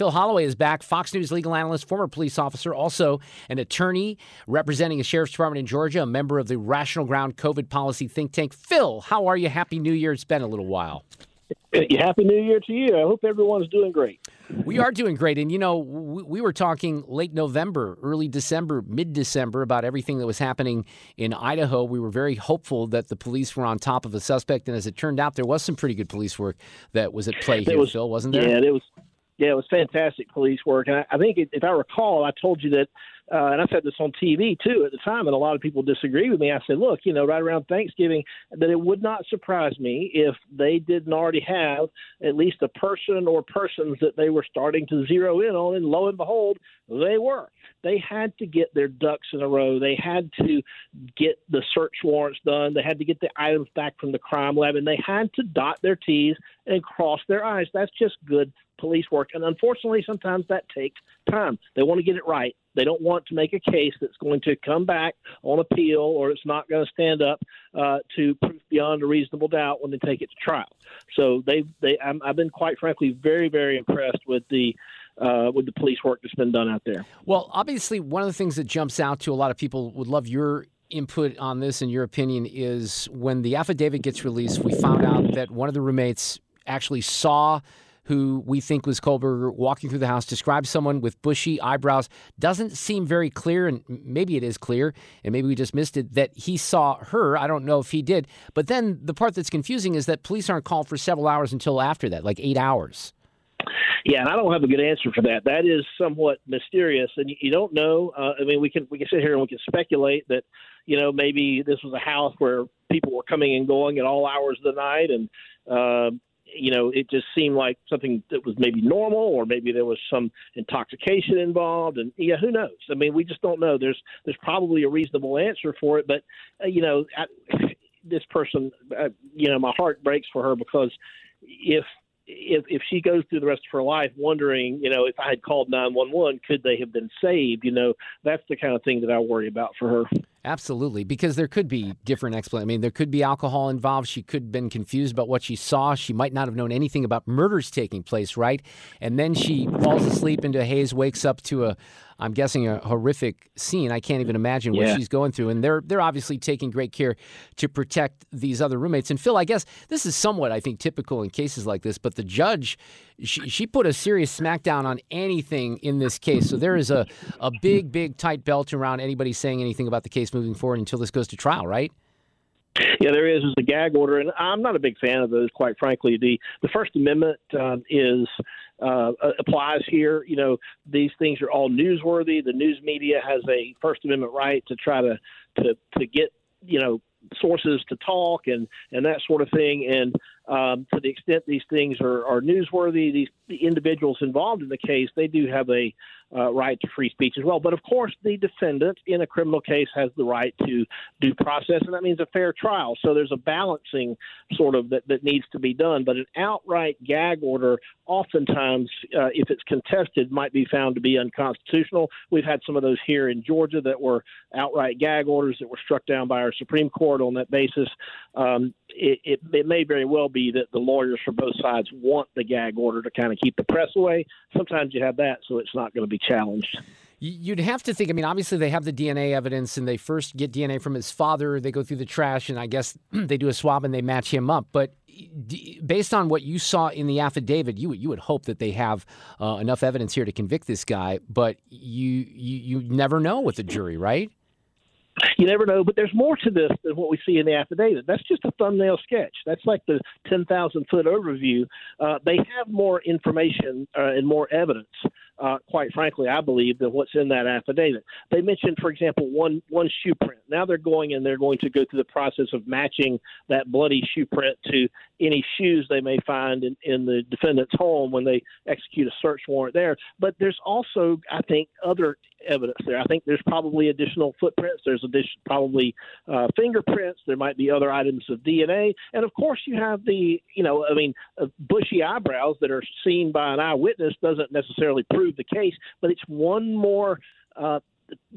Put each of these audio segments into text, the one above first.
Phil Holloway is back, Fox News legal analyst, former police officer, also an attorney representing a sheriff's department in Georgia, a member of the Rational Ground COVID policy think tank. Phil, how are you? Happy New Year. It's been a little while. Happy New Year to you. I hope everyone's doing great. We are doing great. And, you know, we, we were talking late November, early December, mid December about everything that was happening in Idaho. We were very hopeful that the police were on top of a suspect. And as it turned out, there was some pretty good police work that was at play here, was, Phil, wasn't there? Yeah, it was. Yeah, it was fantastic police work, and I, I think if I recall, I told you that uh, and I said this on TV too at the time, and a lot of people disagree with me. I said, look, you know, right around Thanksgiving, that it would not surprise me if they didn't already have at least a person or persons that they were starting to zero in on, and lo and behold, they were. They had to get their ducks in a row. They had to get the search warrants done. They had to get the items back from the crime lab, and they had to dot their T's and cross their I's. That's just good police work. And unfortunately, sometimes that takes time. They want to get it right. They don't want to make a case that's going to come back on appeal or it's not going to stand up uh, to proof beyond a reasonable doubt when they take it to trial. So they they I'm, I've been quite frankly very very impressed with the uh, with the police work that's been done out there. Well, obviously, one of the things that jumps out to a lot of people would love your input on this and your opinion is when the affidavit gets released, we found out that one of the roommates actually saw who we think was Kohberger walking through the house, describes someone with bushy eyebrows. Doesn't seem very clear, and maybe it is clear, and maybe we just missed it, that he saw her. I don't know if he did. But then the part that's confusing is that police aren't called for several hours until after that, like eight hours. Yeah, and I don't have a good answer for that. That is somewhat mysterious, and you, don't know. Uh, I mean, we can we can sit here and we can speculate that you know maybe this was a house where people were coming and going at all hours of the night, and uh, you know, it just seemed like something that was maybe normal, or maybe there was some intoxication involved, and yeah, who knows? I mean, we just don't know. There's there's probably a reasonable answer for it, but uh, you know, I, this person, uh, you know, my heart breaks for her because if if if she goes through the rest of her life wondering, you know, if I had called nine one one, could they have been saved? You know, that's the kind of thing that I worry about for her. Absolutely, because there could be different explanations. I mean, there could be alcohol involved. She could have been confused about what she saw. She might not have known anything about murders taking place, right? And then she falls asleep into a haze, wakes up to a I'm guessing a horrific scene. I can't even imagine what yeah. she's going through. And they're they're obviously taking great care to protect these other roommates. And Phil, I guess this is somewhat, I think, typical in cases like this. But the judge, she, she put a serious smackdown on anything in this case. So there is a a big, big tight belt around anybody saying anything about the case moving forward until this goes to trial, right? Yeah, there is. There's a gag order, and I'm not a big fan of those. Quite frankly, the the First Amendment um, is uh, applies here. You know, these things are all newsworthy. The news media has a First Amendment right to try to to to get you know sources to talk and and that sort of thing. And um, to the extent these things are, are newsworthy, these the individuals involved in the case they do have a uh, right to free speech as well. But of course, the defendant in a criminal case has the right to due process, and that means a fair trial. So there's a balancing sort of that, that needs to be done. But an outright gag order, oftentimes, uh, if it's contested, might be found to be unconstitutional. We've had some of those here in Georgia that were outright gag orders that were struck down by our Supreme Court on that basis. Um, it, it, it may very well be that the lawyers for both sides want the gag order to kind of keep the press away. Sometimes you have that, so it's not going to be challenged. You'd have to think. I mean, obviously they have the DNA evidence, and they first get DNA from his father. They go through the trash, and I guess they do a swab and they match him up. But based on what you saw in the affidavit, you you would hope that they have uh, enough evidence here to convict this guy. But you you you never know with the jury, right? You never know, but there's more to this than what we see in the affidavit. That's just a thumbnail sketch. That's like the 10,000 foot overview. Uh, they have more information uh, and more evidence uh, quite frankly, I believe, than what's in that affidavit. They mentioned, for example, one one shoe print. Now they're going and they're going to go through the process of matching that bloody shoe print to any shoes they may find in, in the defendant's home when they execute a search warrant there. But there's also, I think, other evidence there. I think there's probably additional footprints. There's addition, probably uh, fingerprints. There might be other items of DNA, and of course you have the, you know, I mean, uh, bushy eyebrows that are seen by an eyewitness doesn't necessarily prove the case, but it's one more. Uh,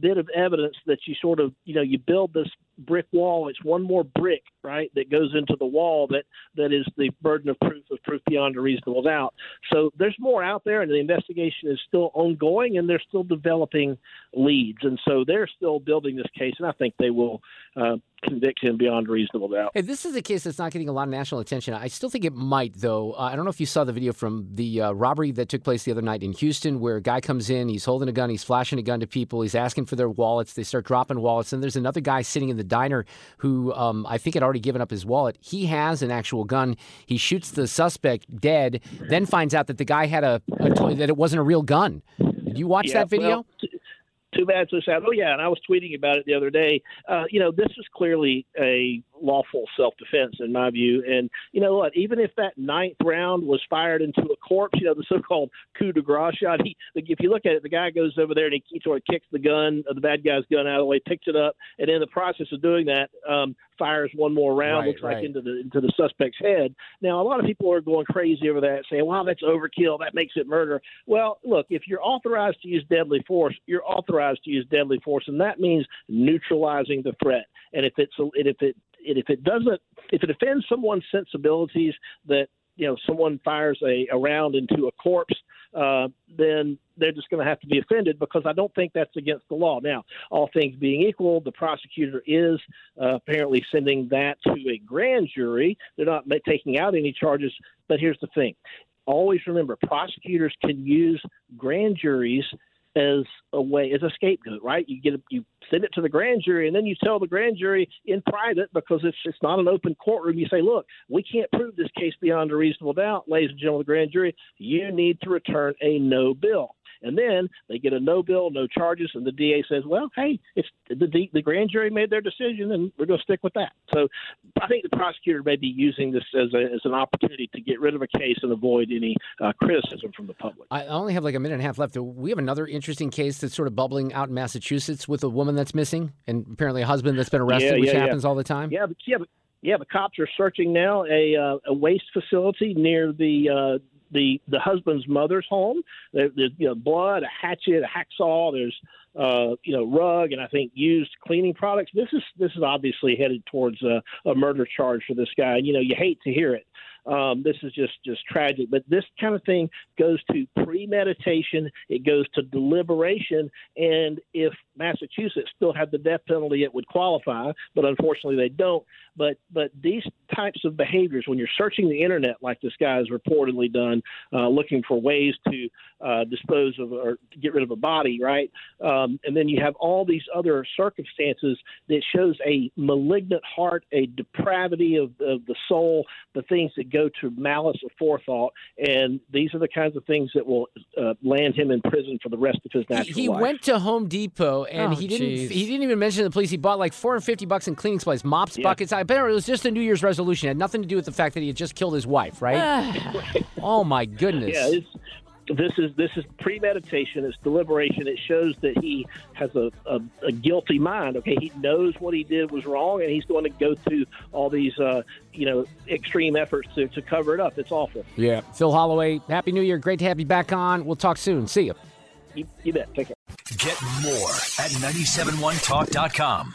bit of evidence that you sort of you know you build this brick wall it's one more brick right that goes into the wall that that is the burden of proof of proof beyond a reasonable doubt so there's more out there and the investigation is still ongoing and they're still developing leads and so they're still building this case and i think they will uh, convict him beyond reasonable doubt. Hey, this is a case that's not getting a lot of national attention. I still think it might, though. Uh, I don't know if you saw the video from the uh, robbery that took place the other night in Houston, where a guy comes in, he's holding a gun, he's flashing a gun to people, he's asking for their wallets. They start dropping wallets. And there's another guy sitting in the diner who um, I think had already given up his wallet. He has an actual gun. He shoots the suspect dead, then finds out that the guy had a, a toy, that it wasn't a real gun. Did you watch yeah, that video? Well, too bad, so sad. Oh yeah, and I was tweeting about it the other day. Uh, you know, this is clearly a lawful self-defense in my view. And you know what? Even if that ninth round was fired into a corpse, you know, the so-called coup de grace shot. He, if you look at it, the guy goes over there and he, he sort of kicks the gun, uh, the bad guy's gun out of the way, picks it up, and in the process of doing that, um, fires one more round, Right, looks like into the into the suspect's head. Now, a lot of people are going crazy over that, saying, "Wow, that's overkill. That makes it murder." Well, look, if you're authorized to use deadly force, you're authorized to use deadly force, and that means neutralizing the threat. And if it's and if it if it doesn't, if it offends someone's sensibilities that you know someone fires a, a round into a corpse, uh, then they're just going to have to be offended because I don't think that's against the law. Now, all things being equal, the prosecutor is uh, apparently sending that to a grand jury. They're not taking out any charges, but here's the thing. Always remember, prosecutors can use grand juries as a way as a scapegoat, right? You get a, you send it to the grand jury, and then you tell the grand jury in private because it's it's not an open courtroom. You say, look, we can't prove this case beyond a reasonable doubt, ladies and gentlemen of the grand jury. You need to return a no bill. And then they get a no bill, no charges, and the DA says, "Well, hey, it's the the grand jury made their decision, and we're going to stick with that." So, I think the prosecutor may be using this as a, as an opportunity to get rid of a case and avoid any uh, criticism from the public. I only have like a minute and a half left. We have another interesting case that's sort of bubbling out in Massachusetts with a woman that's missing and apparently a husband that's been arrested, Yeah, which yeah, yeah. happens all the time. Yeah, but yeah, but yeah, the cops are searching now a uh, a waste facility near the uh, the the husband's mother's home. There, there's you know blood, a hatchet, a hacksaw. There's uh, you know rug, and I think used cleaning products. This is this is obviously headed towards a, a murder charge for this guy. And, You know, you hate to hear it. Um, this is just just tragic. But this kind of thing goes to premeditation. It goes to deliberation. And if Massachusetts still had the death penalty, it would qualify. But unfortunately, they don't. But but these types of behaviors, when you're searching the internet like this guy has reportedly done, uh, looking for ways to uh, dispose of or get rid of a body, right? Um, and then you have all these other circumstances that shows a malignant heart, a depravity of, of the soul, the things that go to malice aforethought, and these are the kinds of things that will uh, land him in prison for the rest of his natural life. He life. went to Home Depot and Oh, he didn't. jeez. He didn't even mention the police. He bought like 450 bucks in cleaning supplies, mops, Yeah. buckets. I bet it was just a New Year's resolution. It had nothing to do with the fact that he had just killed his wife, right? oh my goodness. Yeah, it's, this is this is premeditation. It's deliberation. It shows that he has a, a, a guilty mind. Okay, he knows what he did was wrong, and he's going to go through all these uh, you know extreme efforts to, to cover it up. It's awful. yeah. Phil Holloway, Happy New Year. Great to have you back on. We'll talk soon. See you. You, you bet. Take care. Get more at 971talk.com.